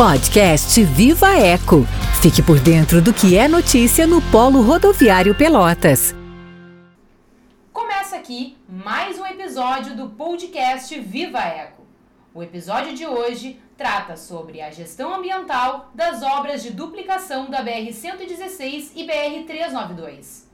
Podcast Viva Eco. Fique por dentro do que é notícia no Polo Rodoviário Pelotas. Começa aqui mais um episódio do podcast Viva Eco. O episódio de hoje trata sobre a gestão ambiental das obras de duplicação da BR-116 e BR-392.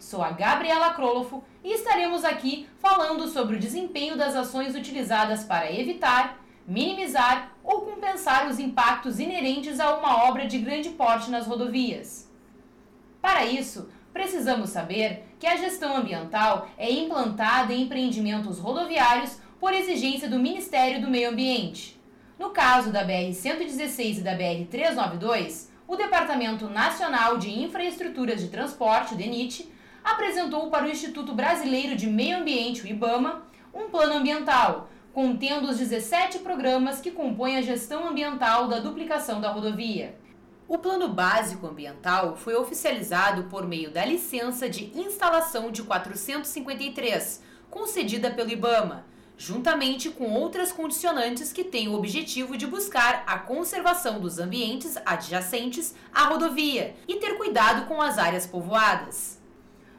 Sou a Gabriela Krolofo e estaremos aqui falando sobre o desempenho das ações utilizadas para evitar, minimizar ou compensar os impactos inerentes a uma obra de grande porte nas rodovias. Para isso, precisamos saber que a gestão ambiental é implantada em empreendimentos rodoviários por exigência do Ministério do Meio Ambiente. No caso da BR-116 e da BR-392, o Departamento Nacional de Infraestruturas de Transporte, DENIT, apresentou para o Instituto Brasileiro de Meio Ambiente, o IBAMA, um plano ambiental contendo os 17 programas que compõem a gestão ambiental da duplicação da rodovia. O Plano Básico Ambiental foi oficializado por meio da licença de instalação de 453, concedida pelo IBAMA, juntamente com outras condicionantes que têm o objetivo de buscar a conservação dos ambientes adjacentes à rodovia e ter cuidado com as áreas povoadas.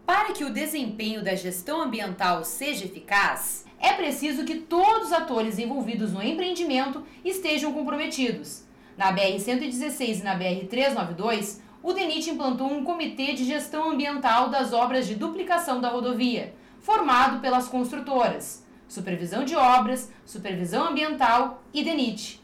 Para que o desempenho da gestão ambiental seja eficaz, é preciso que todos os atores envolvidos no empreendimento estejam comprometidos. Na BR-116 e na BR-392, o DENIT implantou um comitê de gestão ambiental das obras de duplicação da rodovia, formado pelas construtoras, Supervisão de Obras, Supervisão Ambiental e DENIT.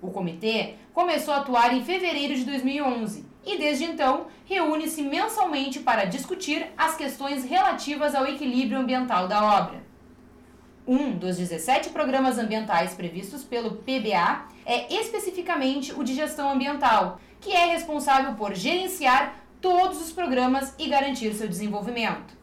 O comitê começou a atuar em fevereiro de 2011 e, desde então, reúne-se mensalmente para discutir as questões relativas ao equilíbrio ambiental da obra. Um dos 17 programas ambientais previstos pelo PBA é especificamente o de gestão ambiental, que é responsável por gerenciar todos os programas e garantir seu desenvolvimento.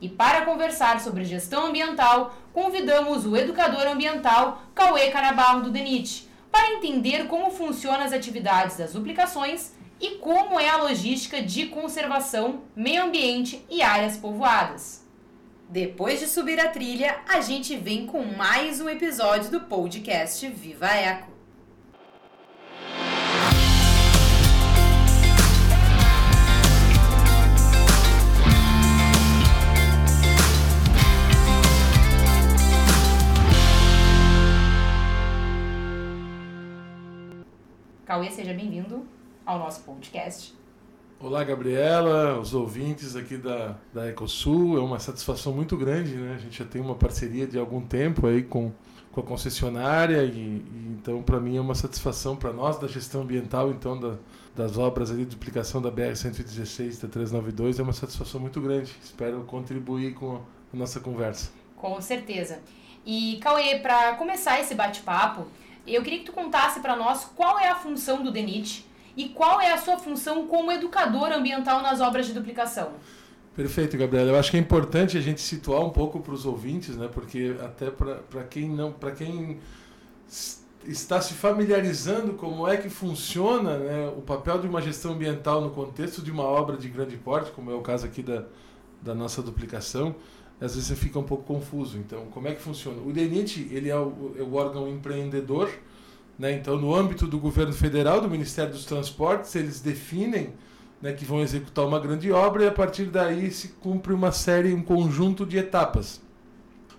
E para conversar sobre gestão ambiental, convidamos o educador ambiental Cauê Canabarro do DENIT, para entender como funcionam as atividades das duplicações e como é a logística de conservação, meio ambiente e áreas povoadas. Depois de subir a trilha, a gente vem com mais um episódio do podcast Viva Eco. Cauê, seja bem-vindo ao nosso podcast. Olá, Gabriela, os ouvintes aqui da, da Ecosul. É uma satisfação muito grande, né? A gente já tem uma parceria de algum tempo aí com, com a concessionária e, e então para mim é uma satisfação para nós da gestão ambiental, então da, das obras ali de duplicação da BR 116 da 392 é uma satisfação muito grande. Espero contribuir com a nossa conversa. Com certeza. E Cauê, para começar esse bate-papo, eu queria que tu contasse para nós qual é a função do DENIT e qual é a sua função como educador ambiental nas obras de duplicação? Perfeito, Gabriela. Eu acho que é importante a gente situar um pouco para os ouvintes, né? Porque até para quem não, para quem está se familiarizando como é que funciona né, o papel de uma gestão ambiental no contexto de uma obra de grande porte, como é o caso aqui da, da nossa duplicação, às vezes você fica um pouco confuso. Então, como é que funciona? O DENIT ele é o, é o órgão empreendedor né? Então, no âmbito do governo federal, do Ministério dos Transportes, eles definem né, que vão executar uma grande obra e a partir daí se cumpre uma série, um conjunto de etapas.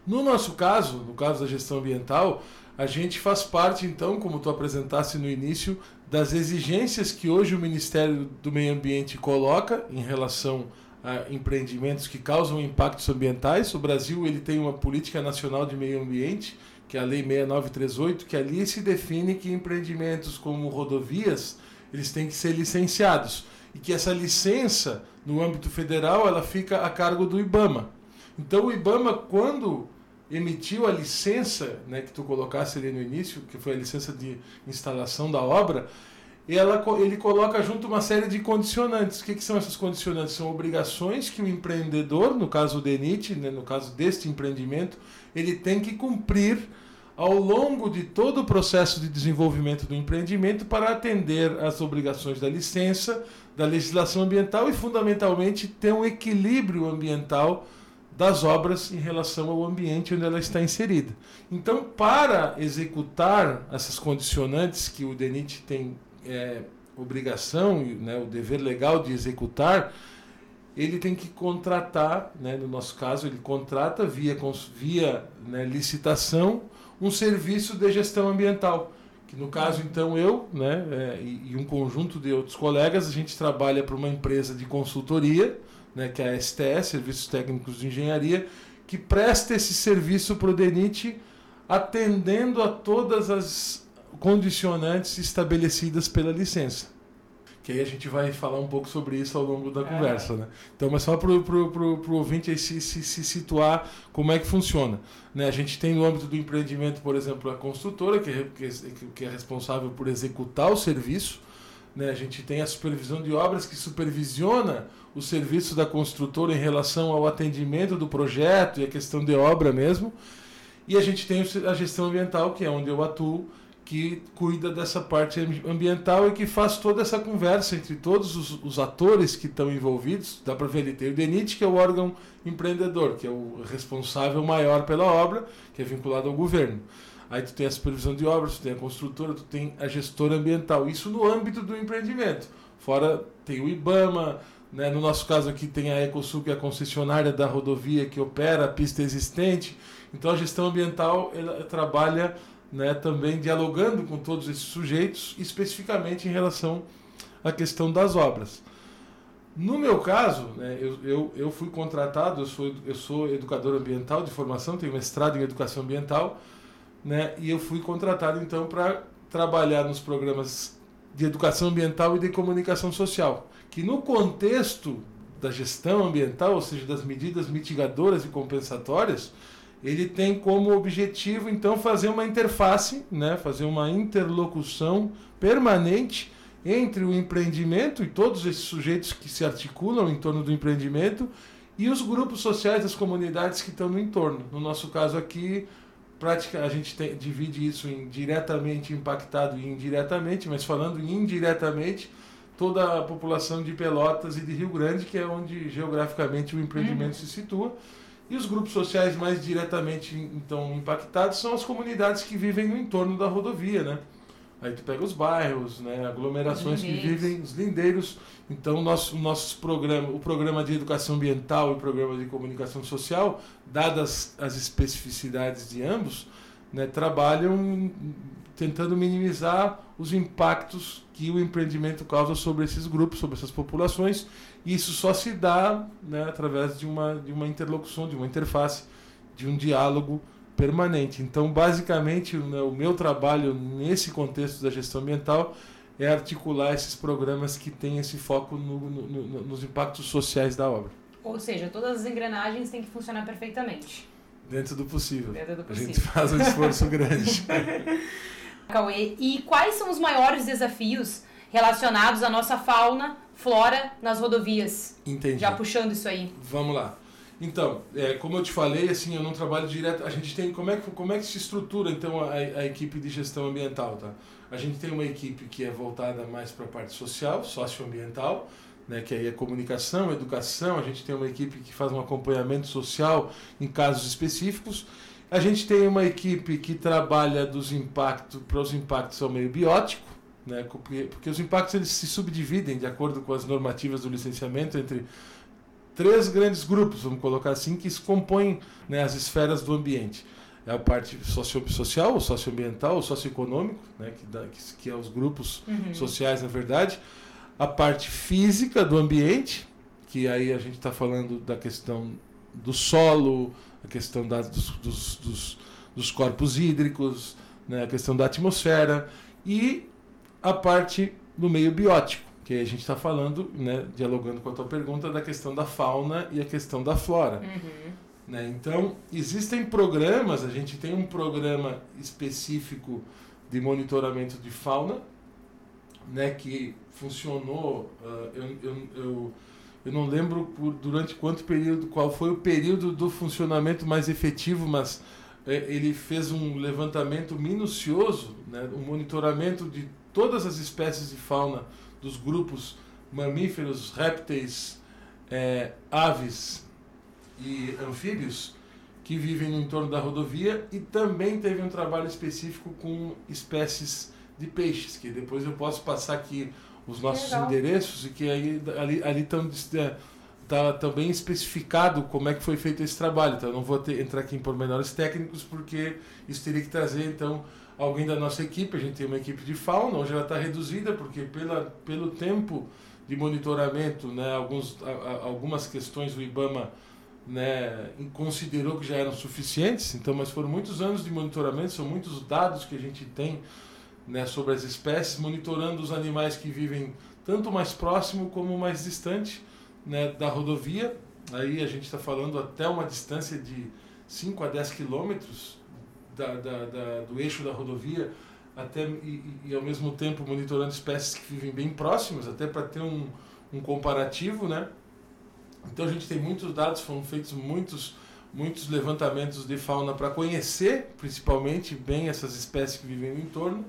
No nosso caso, no caso da gestão ambiental, a gente faz parte, então, como tu apresentaste no início, das exigências que hoje o Ministério do Meio Ambiente coloca em relação a empreendimentos que causam impactos ambientais. O Brasil ele tem uma política nacional de meio ambiente que é a Lei 6938, que ali se define que empreendimentos como rodovias, eles têm que ser licenciados e que essa licença no âmbito federal, ela fica a cargo do IBAMA. Então o IBAMA quando emitiu a licença, né, que tu colocasse ali no início, que foi a licença de instalação da obra, ela, ele coloca junto uma série de condicionantes. O que, que, são essas condicionantes? São obrigações que o empreendedor, no caso do DENIT, né, no caso deste empreendimento, ele tem que cumprir ao longo de todo o processo de desenvolvimento do empreendimento para atender às obrigações da licença, da legislação ambiental e, fundamentalmente, ter um equilíbrio ambiental das obras em relação ao ambiente onde ela está inserida. Então, para executar essas condicionantes que o DENIT tem é, obrigação, né, o dever legal de executar, ele tem que contratar, né, no nosso caso, ele contrata via, via né, licitação um serviço de gestão ambiental. Que no caso, então, eu né, é, e, um conjunto de outros colegas, a gente trabalha para uma empresa de consultoria né, que é a STS, Serviços Técnicos de Engenharia, que presta esse serviço para o DENIT atendendo a todas as condicionantes estabelecidas pela licença. Que aí a gente vai falar um pouco sobre isso ao longo da é. conversa. Né? Então, mas só para o ouvinte se, se, se, situar como é que funciona. Né? A gente tem no âmbito do empreendimento, por exemplo, a construtora, que é, que é responsável por executar o serviço. Né? A gente tem a supervisão de obras, que supervisiona o serviço da construtora em relação ao atendimento do projeto e a questão de obra mesmo. E a gente tem a gestão ambiental, que é onde eu atuo, que cuida dessa parte ambiental e que faz toda essa conversa entre todos os, os atores que estão envolvidos. Dá para ver ali, tem o DENIT, que é o órgão empreendedor, que é o responsável maior pela obra, que é vinculado ao governo. Aí tu tem a supervisão de obras, tu tem a construtora, tu tem a gestora ambiental. Isso no âmbito do empreendimento. Fora tem o IBAMA, né? No nosso caso aqui tem a Ecosul, que é a concessionária da rodovia que opera a pista existente. Então a gestão ambiental ela trabalha né, também dialogando com todos esses sujeitos, especificamente em relação à questão das obras. No meu caso, né, eu, eu, eu fui contratado, eu sou, eu sou educador ambiental de formação, tenho mestrado em educação ambiental, né, e eu fui contratado então para trabalhar nos programas de educação ambiental e de comunicação social que no contexto da gestão ambiental, ou seja, das medidas mitigadoras e compensatórias, ele tem como objetivo então fazer uma interface, né, fazer uma interlocução permanente entre o empreendimento e todos esses sujeitos que se articulam em torno do empreendimento e os grupos sociais das comunidades que estão no entorno. No nosso caso aqui, prática, a gente tem, divide isso em diretamente impactado e indiretamente, mas falando indiretamente, toda a população de Pelotas e de Rio Grande, que é onde geograficamente o empreendimento uhum. se situa. E os grupos sociais mais diretamente então impactados são as comunidades que vivem no entorno da rodovia, né? Aí tu pega os bairros, né, aglomerações que vivem, os lindeiros. Então, nosso, nossos programa, o programa de educação ambiental e o programa de comunicação social, dadas as especificidades de ambos, né, trabalham tentando minimizar os impactos que o empreendimento causa sobre esses grupos, sobre essas populações. E isso só se dá né, através de uma, de uma interlocução, de uma interface, de um diálogo permanente. Então, basicamente, né, o meu trabalho nesse contexto da gestão ambiental é articular esses programas que têm esse foco no, no, no, nos impactos sociais da obra. Ou seja, todas as engrenagens têm que funcionar perfeitamente. Dentro do possível. Dentro do possível. A gente faz um esforço grande. Cauê, e quais são os maiores desafios relacionados à nossa fauna, flora nas rodovias? Entendi. Já puxando isso aí. Vamos lá. Então, é, como eu te falei, assim, eu não trabalho direto. A gente tem como é que como é que se estrutura então a, a equipe de gestão ambiental, tá? A gente tem uma equipe que é voltada mais para a parte social, socioambiental, né, que aí é comunicação, educação. A gente tem uma equipe que faz um acompanhamento social em casos específicos a gente tem uma equipe que trabalha dos impactos para os impactos ao meio biótico, né? porque, porque os impactos eles se subdividem de acordo com as normativas do licenciamento entre três grandes grupos, vamos colocar assim, que se compõem né, as esferas do ambiente. É a parte socio social, o socioambiental, o socioeconômico, né, que, dá, que, que é os grupos uhum. sociais, na verdade. A parte física do ambiente, que aí a gente está falando da questão do solo, a questão da, dos, dos, dos, dos, corpos hídricos, né, a questão da atmosfera e a parte do meio biótico, que a gente está falando, né, dialogando com a tua pergunta, da questão da fauna e a questão da flora. Uhum. Né? Então, existem programas, a gente tem um programa específico de monitoramento de fauna, né, que funcionou. Uh, eu, eu, eu eu não lembro por, durante quanto período, qual foi o período do funcionamento mais efetivo, mas é, ele fez um levantamento minucioso, né, um monitoramento de todas as espécies de fauna dos grupos mamíferos, répteis, é, aves e anfíbios que vivem no entorno da rodovia e também teve um trabalho específico com espécies de peixes, que depois eu posso passar aqui os nossos endereços e que aí ali, ali estão tá também especificado como é que foi feito esse trabalho. Então, eu não vou ter, entrar aqui em pormenores técnicos, porque isso teria que trazer, então, alguém da nossa equipe. A gente tem uma equipe de fauna, hoje ela está reduzida, porque pela, pelo tempo de monitoramento, né, alguns, a, algumas questões o IBAMA né, considerou que já eram suficientes, então, mas foram muitos anos de monitoramento, são muitos dados que a gente tem né, sobre as espécies, monitorando os animais que vivem tanto mais próximo como mais distante né, da rodovia. Aí a gente está falando até uma distância de 5 a 10 quilômetros da, da, da, do eixo da rodovia, até, e, e, ao mesmo tempo monitorando espécies que vivem bem próximas, até para ter um, um comparativo. Né? Então a gente tem muitos dados, foram feitos muitos, muitos levantamentos de fauna para conhecer, principalmente, bem essas espécies que vivem no entorno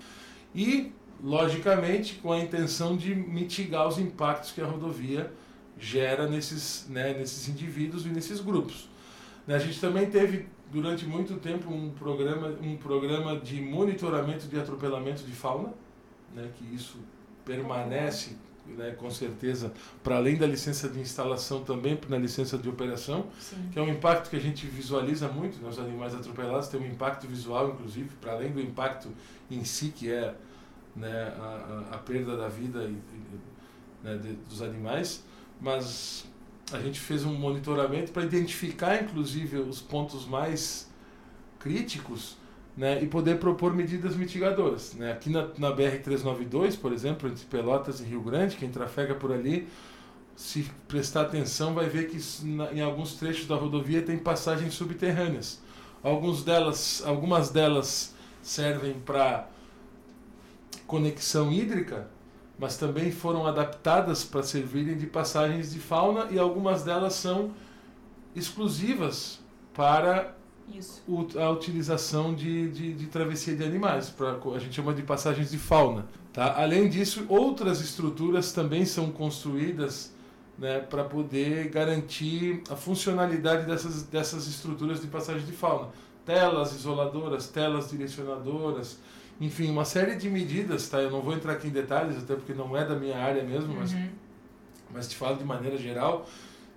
e, logicamente, com a intenção de mitigar os impactos que a rodovia gera nesses, né, nesses indivíduos e nesses grupos. Né, a gente também teve durante muito tempo um programa, um programa de monitoramento de atropelamento de fauna, né, que isso permanece né, com certeza, para além da licença de instalação, também na licença de operação, Sim. que é um impacto que a gente visualiza muito nos animais atropelados, tem um impacto visual, inclusive, para além do impacto em si, que é né, a, a, perda da vida e, né, de, dos animais, mas a gente fez um monitoramento para identificar, inclusive, os pontos mais críticos né, e poder propor medidas mitigadoras. Né? Aqui na, na BR-392, por exemplo, entre Pelotas e Rio Grande, quem trafega por ali, se prestar atenção, vai ver que na, em alguns trechos da rodovia tem passagens subterrâneas. Alguns delas, algumas delas servem para conexão hídrica, mas também foram adaptadas para servirem de passagens de fauna e algumas delas são exclusivas para o, a utilização de, de, de, travessia de animais, pra, a gente chama de passagens de fauna. Tá? Além disso, outras estruturas também são construídas né, para poder garantir a funcionalidade dessas, dessas estruturas de passagem de fauna. Telas isoladoras, telas direcionadoras, enfim, uma série de medidas, tá? Eu não vou entrar aqui em detalhes, até porque não é da minha área mesmo, uhum. mas, mas te falo de maneira geral.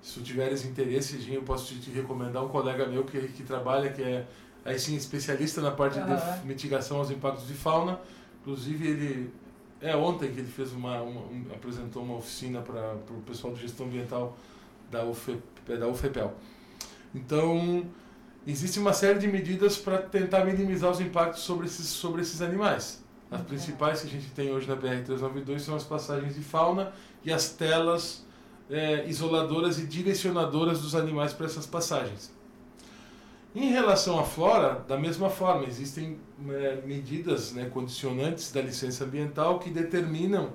Se tu tiveres interesse, eu posso te, te, recomendar um colega meu que, que trabalha, que é aí sim especialista na parte uhum. de mitigação aos impactos de fauna. Inclusive ele é ontem que ele fez uma, uma um, apresentou uma oficina para o pessoal de gestão ambiental da, da UFEPEL. Então existe uma série de medidas para tentar minimizar os impactos sobre esses, sobre esses animais. As principais que a gente tem hoje na BR-392 são as passagens de fauna e as telas é, isoladoras e direcionadoras dos animais para essas passagens. Em relação à flora, da mesma forma, existem é, medidas né, condicionantes da licença ambiental que determinam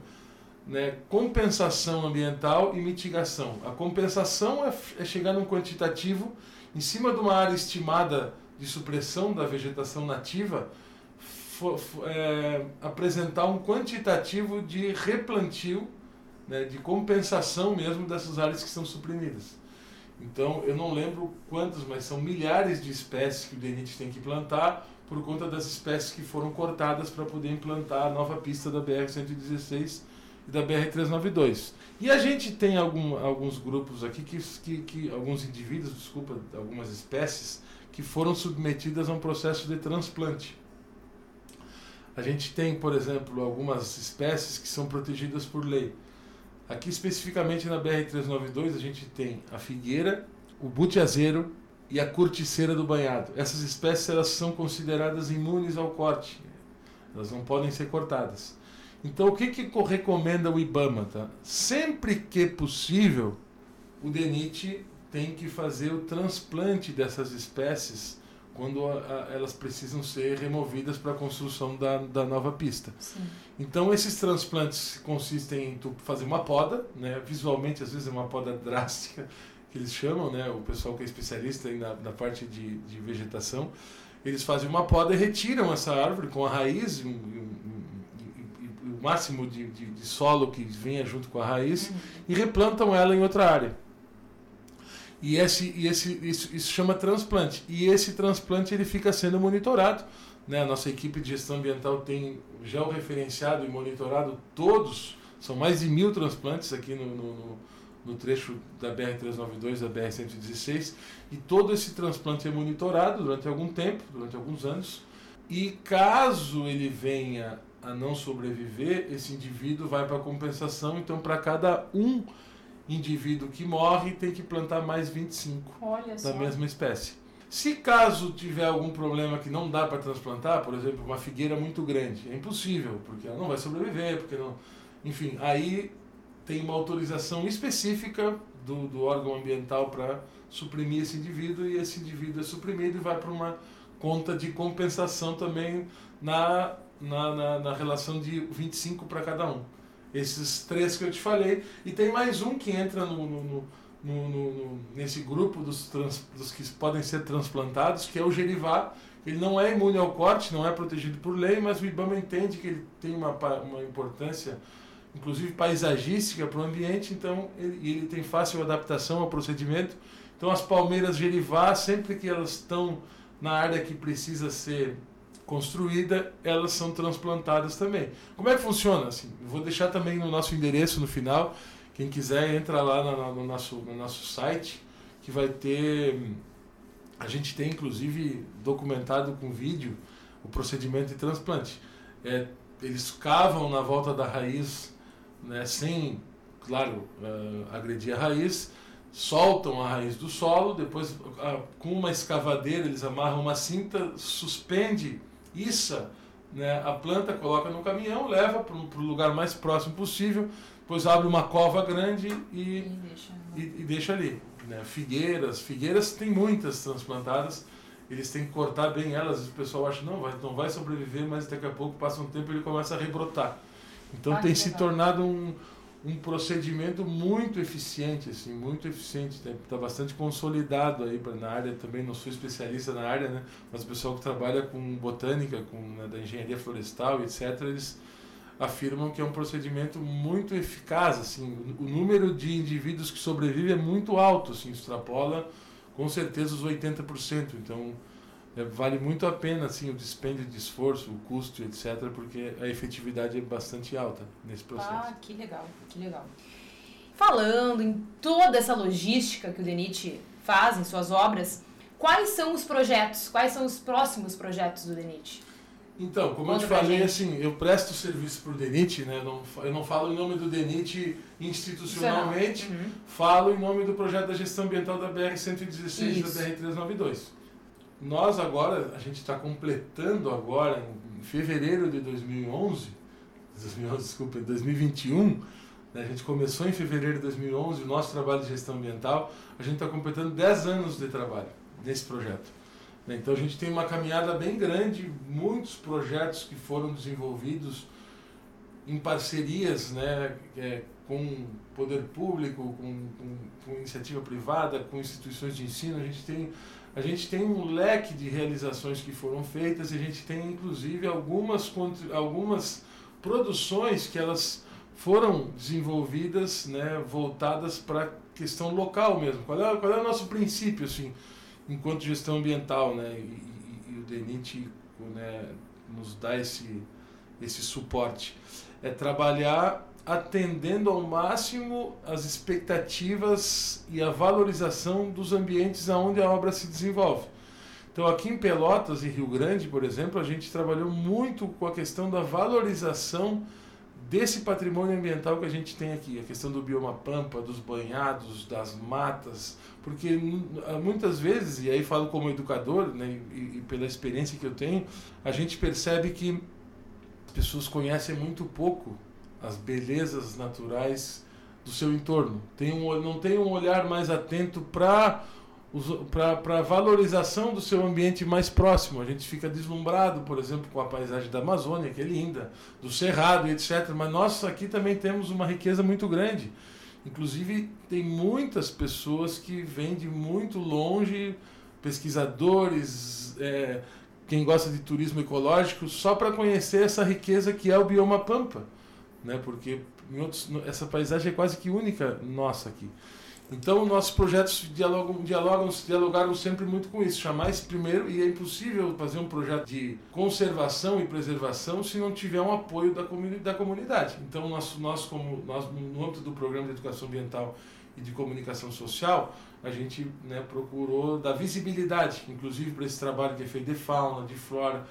né, compensação ambiental e mitigação. A compensação é, é chegar num quantitativo em cima de uma área estimada de supressão da vegetação nativa, é, apresentar um quantitativo de replantio, né, de compensação mesmo dessas áreas que são suprimidas. Então, eu não lembro quantas, mas são milhares de espécies que o DENIT tem que plantar por conta das espécies que foram cortadas para poder implantar a nova pista da BR-116 e da BR-392. E a gente tem algum, alguns grupos aqui, que, que, que, alguns indivíduos, desculpa, algumas espécies, que foram submetidas a um processo de transplante. A gente tem, por exemplo, algumas espécies que são protegidas por lei. Aqui especificamente na BR-392 a gente tem a figueira, o butiazeiro e a curticeira do banhado. Essas espécies elas são consideradas imunes ao corte. Elas não podem ser cortadas. Então, o que, que recomenda o IBAMA? Tá? Sempre que possível, o DENIT tem que fazer o transplante dessas espécies quando a, a, elas precisam ser removidas para a construção da, da nova pista. Sim. Então, esses transplantes consistem em tu fazer uma poda, né? visualmente, às vezes é uma poda drástica, que eles chamam, né? o pessoal que é especialista na, na parte de, de vegetação, eles fazem uma poda e retiram essa árvore com a raiz, um, um, o máximo de, de, de, solo que venha junto com a raiz uhum. e replantam ela em outra área. E, esse, e esse, isso, isso chama transplante. E esse transplante ele fica sendo monitorado. Né? A nossa equipe de gestão ambiental tem já referenciado e monitorado todos, são mais de mil transplantes aqui no, no, no trecho da BR-392, da BR-116, e todo esse transplante é monitorado durante algum tempo, durante alguns anos, e caso ele venha a não sobreviver, esse indivíduo vai para compensação, então para cada um indivíduo que morre, tem que plantar mais 25 Olha da só. mesma espécie. Se caso tiver algum problema que não dá para transplantar, por exemplo, uma figueira muito grande, é impossível, porque ela não vai sobreviver, porque não. Enfim, aí tem uma autorização específica do, do órgão ambiental para suprimir esse indivíduo e esse indivíduo é suprimido e vai para uma conta de compensação também na, na, na, na relação de 25 para cada um. Esses três que eu te falei. E tem mais um que entra no, no, no, no, nesse grupo dos, trans, dos que podem ser transplantados, que é o gerivá. Ele não é imune ao corte, não é protegido por lei, mas o IBAMA entende que ele tem uma, uma importância, inclusive paisagística, para o ambiente, então ele, ele tem fácil adaptação ao procedimento. Então as palmeiras gerivá, sempre que elas estão na área que precisa ser construída, elas são transplantadas também. Como é que funciona? Assim, vou deixar também no nosso endereço no final. Quem quiser, entra lá no, no, nosso, no nosso site, que vai ter. A gente tem inclusive documentado com vídeo o procedimento de transplante. É, eles cavam na volta da raiz, né, sem, claro, uh, agredir a raiz, soltam a raiz do solo, depois uh, com uma escavadeira eles amarram uma cinta, suspende issa né, a planta, coloca no caminhão, leva para o lugar mais próximo possível, depois abre uma cova grande e, E deixa. e, e deixa ali. Né? Figueiras, figueiras tem muitas transplantadas, eles têm que cortar bem elas, o pessoal acha não vai, não vai sobreviver, mas daqui a pouco passa um tempo e ele começa a rebrotar. Então Ah, tem se legal. tornado um, um procedimento muito eficiente, assim, muito eficiente, está bastante consolidado aí pra, na área, também não sou especialista na área, né, mas o pessoal que trabalha com botânica, com né, da engenharia florestal, etc., eles afirmam que é um procedimento muito eficaz, assim, o, número de indivíduos que sobrevivem é muito alto, assim, extrapola com certeza os 80%, então vale muito a pena assim o dispêndio de esforço, o custo, etc., porque a efetividade é bastante alta nesse processo. Ah, que legal, que legal. Falando em toda essa logística que o DENIT faz em suas obras, quais são os projetos? Quais são os próximos projetos do DENIT? Então, como eu te falei, assim, eu presto serviço para o DENIT, né? eu, não, eu não falo em nome do DENIT institucionalmente, Uhum. falo em nome do projeto da gestão ambiental da BR-116 e da BR-392. Nós agora, a gente está completando agora, em fevereiro de 2011, 2011 desculpa, em 2021, né, a gente começou em fevereiro de 2011 o nosso trabalho de gestão ambiental, a gente está completando 10 anos de trabalho nesse projeto. né. Então a gente tem uma caminhada bem grande, muitos projetos que foram desenvolvidos em parcerias né, é, com o poder público, com, com, com iniciativa privada, com instituições de ensino. A gente, tem, a gente tem um leque de realizações que foram feitas e a gente tem inclusive algumas, algumas produções que elas foram desenvolvidas né, voltadas para a questão local mesmo. Qual é, qual é o nosso princípio assim, enquanto gestão ambiental? Né, e, e- e o DENIT né, nos dá esse, esse suporte é trabalhar atendendo ao máximo as expectativas e a valorização dos ambientes aonde a obra se desenvolve. Então, aqui em Pelotas e Rio Grande, por exemplo, a gente trabalhou muito com a questão da valorização desse patrimônio ambiental que a gente tem aqui, a questão do bioma pampa, dos banhados, das matas, porque mu- muitas vezes, e aí falo como educador, né, e, e pela experiência que eu tenho, a gente percebe que as pessoas conhecem muito pouco as belezas naturais do seu entorno. Tem um, não tem um olhar mais atento para para a valorização do seu ambiente mais próximo. A gente fica deslumbrado, por exemplo, com a paisagem da Amazônia, que é linda, do Cerrado etc. Mas nós aqui também temos uma riqueza muito grande. Inclusive, tem muitas pessoas que vêm de muito longe, pesquisadores, é, quem gosta de turismo ecológico, só para conhecer essa riqueza que é o bioma Pampa. Né? Porque outros, essa paisagem é quase que única nossa aqui. Então, nossos projetos dialogam, dialogam, dialogaram sempre muito com isso. Chamar esse primeiro, e é impossível fazer um projeto de conservação e preservação se não tiver um apoio da, comuni da comunidade. Então, nós, nós, como, nós, no âmbito do Programa de Educação Ambiental e de Comunicação Social, a gente né, procurou dar visibilidade, inclusive para esse trabalho que é feito de fauna, de flora,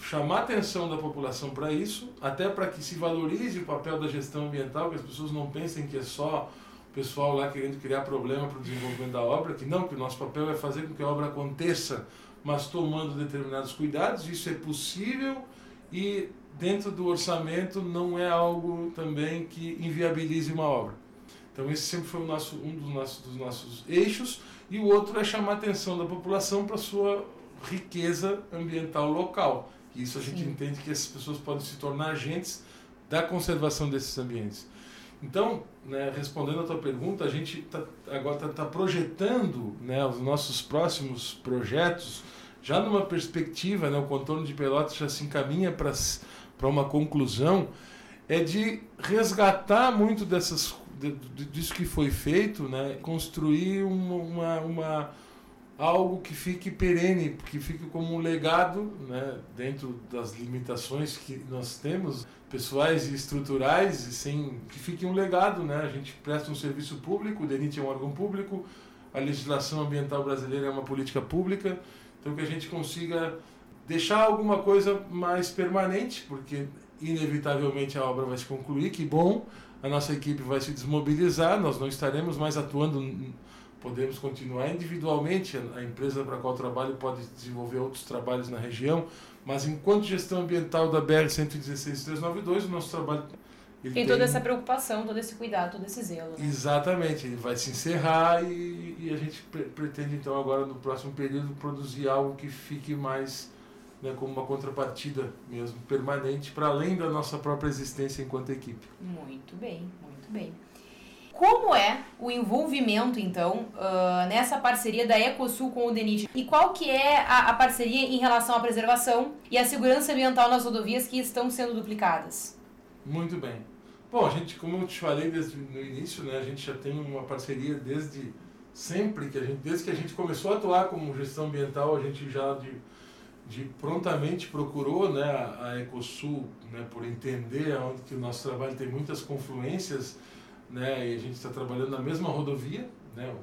chamar a atenção da população para isso, até para que se valorize o papel da gestão ambiental, que as pessoas não pensem que é só o pessoal lá querendo criar problema para o desenvolvimento da obra, que não, que o nosso papel é fazer com que a obra aconteça, mas tomando determinados cuidados, isso é possível e dentro do orçamento não é algo também que inviabilize uma obra. Então esse sempre foi nosso, um dos nossos, dos nossos eixos e o outro é chamar a atenção da população para sua riqueza ambiental local. Isso a gente Sim. entende que essas pessoas podem se tornar agentes da conservação desses ambientes. Então, né, respondendo a tua pergunta, a gente tá, agora está tá projetando né, os nossos próximos projetos, já numa perspectiva, né, o contorno de Pelotas já se encaminha para uma conclusão, é de resgatar muito dessas, de, disso que foi feito, né, construir uma, uma algo que fique perene, que fique como um legado, né, dentro das limitações que nós temos, pessoais e estruturais, e sem que fique um legado, né? A gente presta um serviço público, o DENIT é um órgão público, a legislação ambiental brasileira é uma política pública, então que a gente consiga deixar alguma coisa mais permanente, porque inevitavelmente a obra vai se concluir, que bom, a nossa equipe vai se desmobilizar, nós não estaremos mais atuando podemos continuar individualmente, a empresa para a qual trabalho pode desenvolver outros trabalhos na região, mas enquanto gestão ambiental da BR-116-392, o nosso trabalho... Tem, tem toda essa preocupação, todo esse cuidado, todo esse zelo. Né? Exatamente, ele vai se encerrar e, e a gente pre pretende então agora no próximo período produzir algo que fique mais né, como uma contrapartida mesmo, permanente, para além da nossa própria existência enquanto equipe. Muito bem, muito bem. Como é o envolvimento, então, uh, nessa parceria da Ecosul com o DENIT? E qual que é a, a, parceria em relação à preservação e à segurança ambiental nas rodovias que estão sendo duplicadas? Muito bem. Bom, a gente, como eu te falei desde no início, né, a gente já tem uma parceria desde sempre, que a gente, desde que a gente começou a atuar como gestão ambiental, a gente já de, de prontamente procurou né, a Ecosul, né, por entender onde que o nosso trabalho tem muitas confluências, né, e a gente está trabalhando na mesma rodovia, né,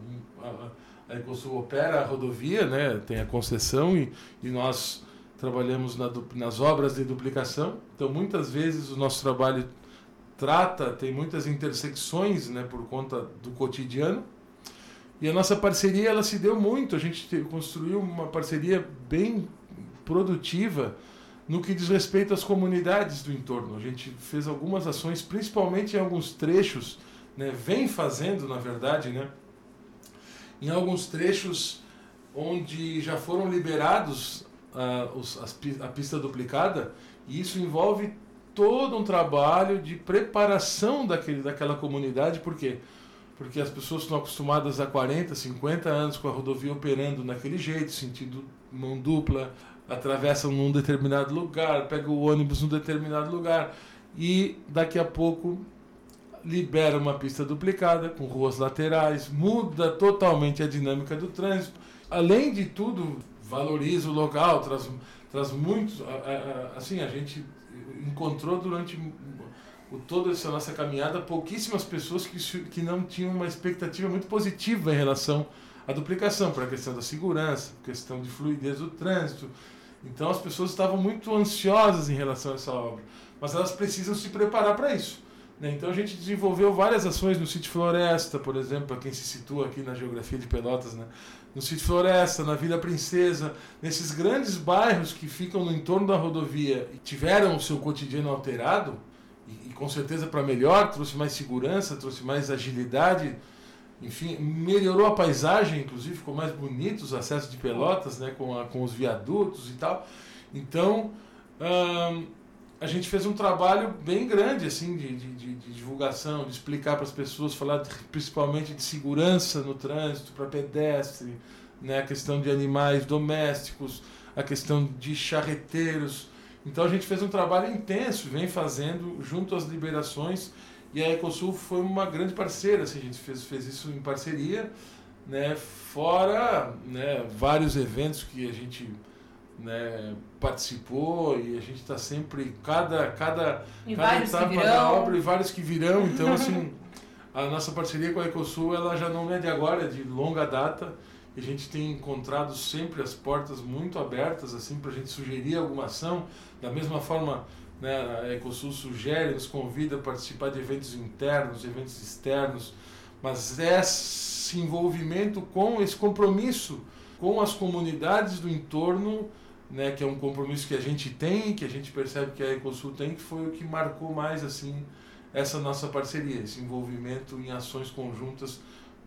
a, a Ecosul opera a rodovia, né, tem a concessão e, e nós trabalhamos na, nas obras de duplicação, então muitas vezes o nosso trabalho trata, tem muitas intersecções né, por conta do cotidiano, e a nossa parceria ela se deu muito, a gente construiu uma parceria bem produtiva no que diz respeito às comunidades do entorno. A gente fez algumas ações, principalmente em alguns trechos né, vem fazendo, na verdade, né, em alguns trechos onde já foram liberados uh, os, as, a pista duplicada, e isso envolve todo um trabalho de preparação daquele, daquela comunidade, por quê? Porque as pessoas estão acostumadas há 40, 50 anos com a rodovia operando naquele jeito, sentido mão dupla, atravessam num determinado lugar, pegam o ônibus num determinado lugar, e daqui a pouco libera uma pista duplicada com ruas laterais, muda totalmente a dinâmica do trânsito. Além de tudo, valoriza o local, traz, traz muitos. Assim, a gente encontrou durante o, toda essa nossa caminhada pouquíssimas pessoas que, que não tinham uma expectativa muito positiva em relação à duplicação, para a questão da segurança, questão de fluidez do trânsito. Então as pessoas estavam muito ansiosas em relação a essa obra, mas elas precisam se preparar para isso. Né? Então a gente desenvolveu várias ações no sítio Floresta, por exemplo, para quem se situa aqui na geografia de Pelotas, né? no sítio Floresta, na Vila Princesa, nesses grandes bairros que ficam no entorno da rodovia e tiveram o seu cotidiano alterado, e, e com certeza para melhor, trouxe mais segurança, trouxe mais agilidade, enfim, melhorou a paisagem, inclusive ficou mais bonito os acessos de Pelotas, né? com, a, com os viadutos e tal. Então, hum, a gente fez um trabalho bem grande assim de, de, de, de divulgação, de explicar para as pessoas, falar principalmente de segurança no trânsito para pedestre, né, a questão de animais domésticos, a questão de charreteiros. Então a gente fez um trabalho intenso, vem fazendo junto às liberações E a Ecosul foi uma grande parceira, assim, a gente fez, fez isso em parceria, né? fora né, vários eventos que a gente né, participou e a gente está sempre cada cada E cada etapa da obra e vários que virão. Então assim a nossa parceria com a Ecosul ela já não é de agora é de longa data. E a gente tem encontrado sempre as portas muito abertas assim para a gente sugerir alguma ação. Da mesma forma né, a Ecosul sugere nos convida a participar de eventos internos eventos externos. Mas esse envolvimento com esse compromisso com as comunidades do entorno, né, que é um compromisso que a gente tem, que a gente percebe que a Ecosul tem, que foi o que marcou mais assim essa nossa parceria, esse envolvimento em ações conjuntas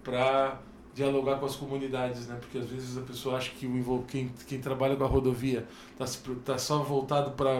para dialogar com as comunidades, né? Porque às vezes a pessoa acha que o quem, quem trabalha com a rodovia está tá só voltado para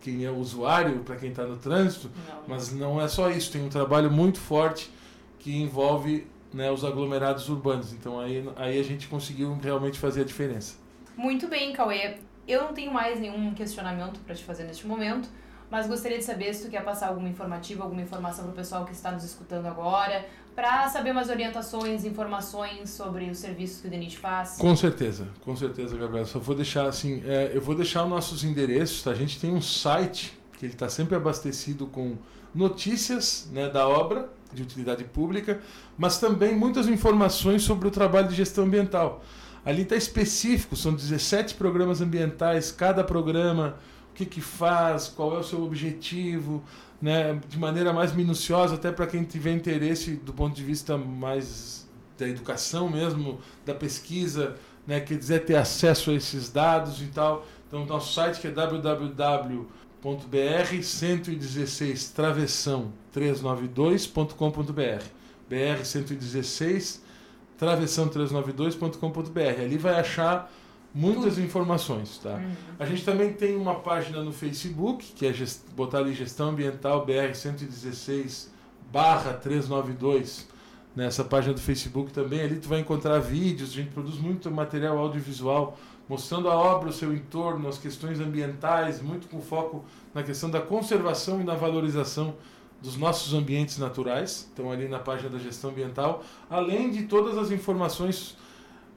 quem é usuário, para quem está no trânsito, Não. mas não é só isso, tem um trabalho muito forte que envolve né, os aglomerados urbanos. Então aí, aí a gente conseguiu realmente fazer a diferença. Muito bem, Cauê. Eu não tenho mais nenhum questionamento para te fazer neste momento, mas gostaria de saber se tu quer passar alguma informativa, alguma informação para o pessoal que está nos escutando agora, para saber umas orientações, informações sobre os serviços que o DENIT faz. Com certeza, com certeza, Gabriel. Só vou deixar assim, é, eu vou deixar os nossos endereços. Tá? A gente tem um site que ele está sempre abastecido com notícias né, da obra de utilidade pública, mas também muitas informações sobre o trabalho de gestão ambiental. Ali está específico, são 17 programas ambientais, cada programa, o que, que faz, qual é o seu objetivo, né? de maneira mais minuciosa, até para quem tiver interesse do ponto de vista mais da educação mesmo, da pesquisa, né? que quiser ter acesso a esses dados e tal. Então, nosso site que é www.br 116 travessão 392.com.br. BR 116 travessão392.com.br. Ali vai achar muitas Tudo. informações, tá? Uhum. A gente também tem uma página no Facebook, que é gest... botar ali Gestão Ambiental BR 116 barra 392 nessa página do Facebook também. Ali tu vai encontrar vídeos, a gente produz muito material audiovisual mostrando a obra, o seu entorno, as questões ambientais, muito com foco na questão da conservação e na valorização dos nossos ambientes naturais estão ali na página da gestão ambiental além de todas as informações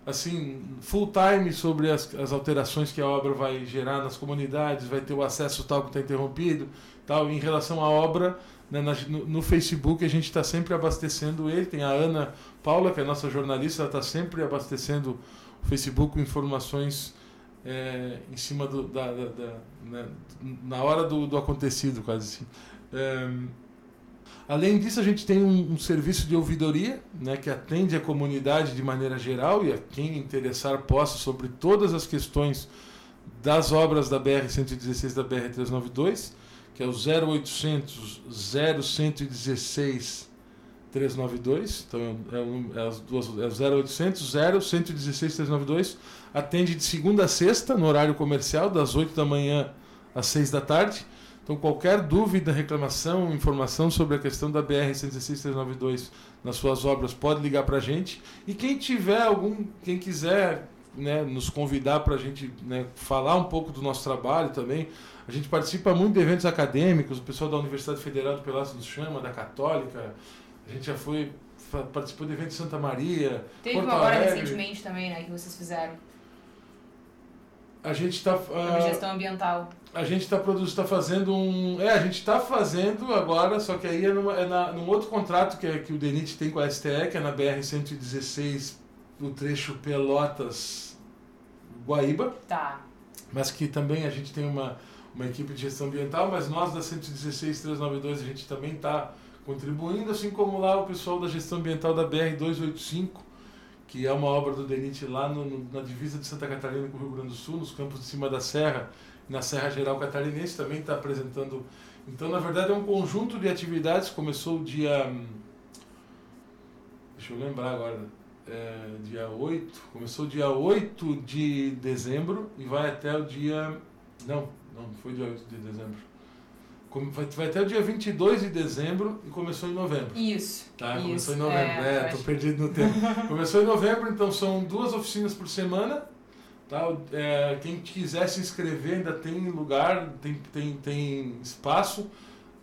assim full time sobre as, as alterações que a obra vai gerar nas comunidades vai ter o acesso tal que está interrompido tal em relação à obra né, na- no, no Facebook a gente está sempre abastecendo ele tem a Ana Paula que é nossa jornalista está sempre abastecendo o Facebook com informações é, em cima do, da, da- da- né, na hora do, do acontecido quase assim Além disso, a gente tem um, um serviço de ouvidoria, né, que atende a comunidade de maneira geral e a quem interessar possa sobre todas as questões das obras da BR-116 da BR-392, que é o 0800 0116 392, então é, é as duas, é o 0800 0116 392, atende de segunda a sexta, no horário comercial, das 8 da manhã às 6 da tarde. Então, qualquer dúvida, reclamação, informação sobre a questão da BR-116-392 nas suas obras, pode ligar para a gente. E quem tiver algum, quem quiser né, nos convidar para a gente né, falar um pouco do nosso trabalho também, a gente participa muito de eventos acadêmicos, o pessoal da Universidade Federal de Pelotas nos chama, da Católica, a gente já foi, participou de eventos em Santa Maria, Teve Porto agora Alegre. recentemente também, né, que vocês fizeram, a gente está... sobre gestão ambiental. A gente está tá fazendo um. É, a gente está fazendo agora, só que aí é, numa, é na, num outro contrato que, é, que o DENIT tem com a STE, que é na BR-116, no trecho Pelotas-Guaíba, Tá. mas que também a gente tem uma, uma equipe de gestão ambiental, mas nós da 116-392 a gente também está contribuindo, assim como lá o pessoal da gestão ambiental da BR-285, que é uma obra do DENIT lá no, no- na divisa de Santa Catarina com o Rio Grande do Sul, nos campos de cima da serra, na Serra Geral Catarinense também está apresentando. Então, na verdade, é um conjunto de atividades. Começou o dia. hum, Deixa eu lembrar agora. É, dia 8. Começou dia 8 de dezembro e vai até o dia. Não, não foi dia 8 de dezembro. Vai, vai até o dia 22 de dezembro e começou em novembro. Isso. Tá, isso. começou em novembro. É, É, tô acho- perdido no tempo. começou em novembro, então são duas oficinas por semana. O- é, quem quiser se inscrever ainda tem lugar, tem, tem, tem espaço.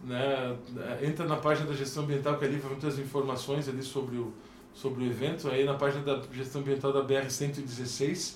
né, entra na página da gestão ambiental, que ali vai muitas informações ali sobre o, sobre o evento. Aí na página da gestão ambiental da BR-116,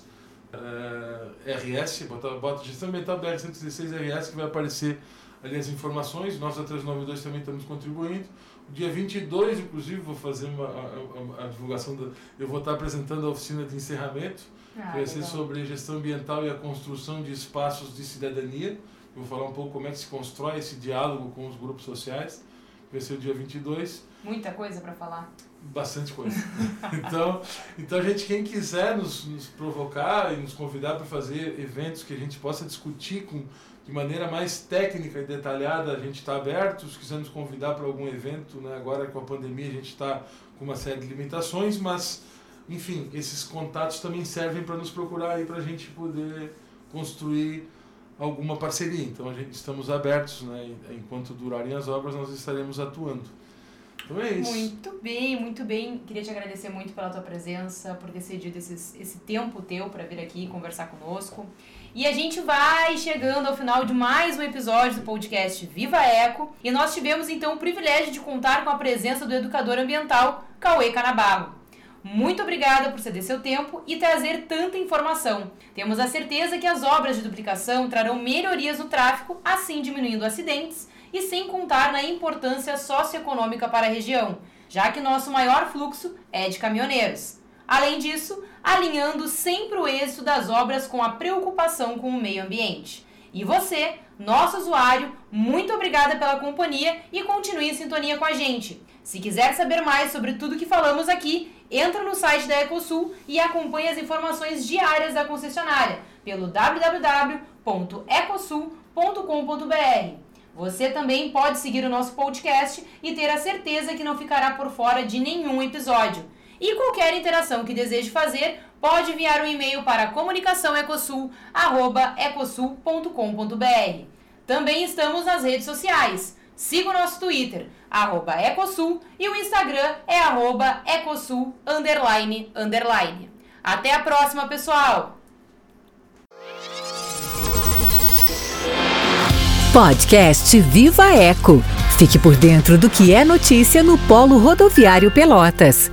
uh, RS, bota, bota gestão ambiental BR-116 RS, que vai aparecer ali as informações. Nós da 392 também estamos contribuindo. Dia 22, inclusive, vou fazer uma, a, a, a divulgação, da, eu vou estar apresentando a oficina de encerramento, ah, vai ser sobre gestão ambiental e a construção de espaços de cidadania. Vou falar um pouco como é que se constrói esse diálogo com os grupos sociais. Vai ser o dia 22. Muita coisa para falar. Bastante coisa. então, então, gente, quem quiser nos, nos provocar e nos convidar para fazer eventos que a gente possa discutir com de maneira mais técnica e detalhada, a gente está aberto. Se quiser nos convidar para algum evento, né? agora com a pandemia a gente está com uma série de limitações, mas, enfim, esses contatos também servem para nos procurar aí para a gente poder construir alguma parceria. Então, a gente estamos abertos, né? enquanto durarem as obras, nós estaremos atuando. Então é isso. Muito bem, muito bem. Queria te agradecer muito pela tua presença, por ter cedido esse, esse tempo teu para vir aqui conversar conosco. E a gente vai chegando ao final de mais um episódio do podcast Viva Eco. E nós tivemos então o privilégio de contar com a presença do educador ambiental Cauê Canabarro. Muito obrigada por ceder seu tempo e trazer tanta informação. Temos a certeza que as obras de duplicação trarão melhorias no tráfego, assim diminuindo acidentes e sem contar na importância socioeconômica para a região, já que nosso maior fluxo é de caminhoneiros. Além disso, alinhando sempre o êxito das obras com a preocupação com o meio ambiente. E você, nosso usuário, muito obrigada pela companhia e continue em sintonia com a gente. Se quiser saber mais sobre tudo que falamos aqui, entra no site da Ecosul e acompanhe as informações diárias da concessionária pelo www.ecosul.com.br. Você também pode seguir o nosso podcast e ter a certeza que não ficará por fora de nenhum episódio. E qualquer interação que deseje fazer, pode enviar um e-mail para comunicaçãoecosul@ecosul.com.br. Também estamos nas redes sociais. Siga o nosso Twitter, arroba Ecosul, e o Instagram é arroba Ecosul, underline, underline. Até a próxima, pessoal! Podcast Viva Eco. Fique por dentro do que é notícia no Polo Rodoviário Pelotas.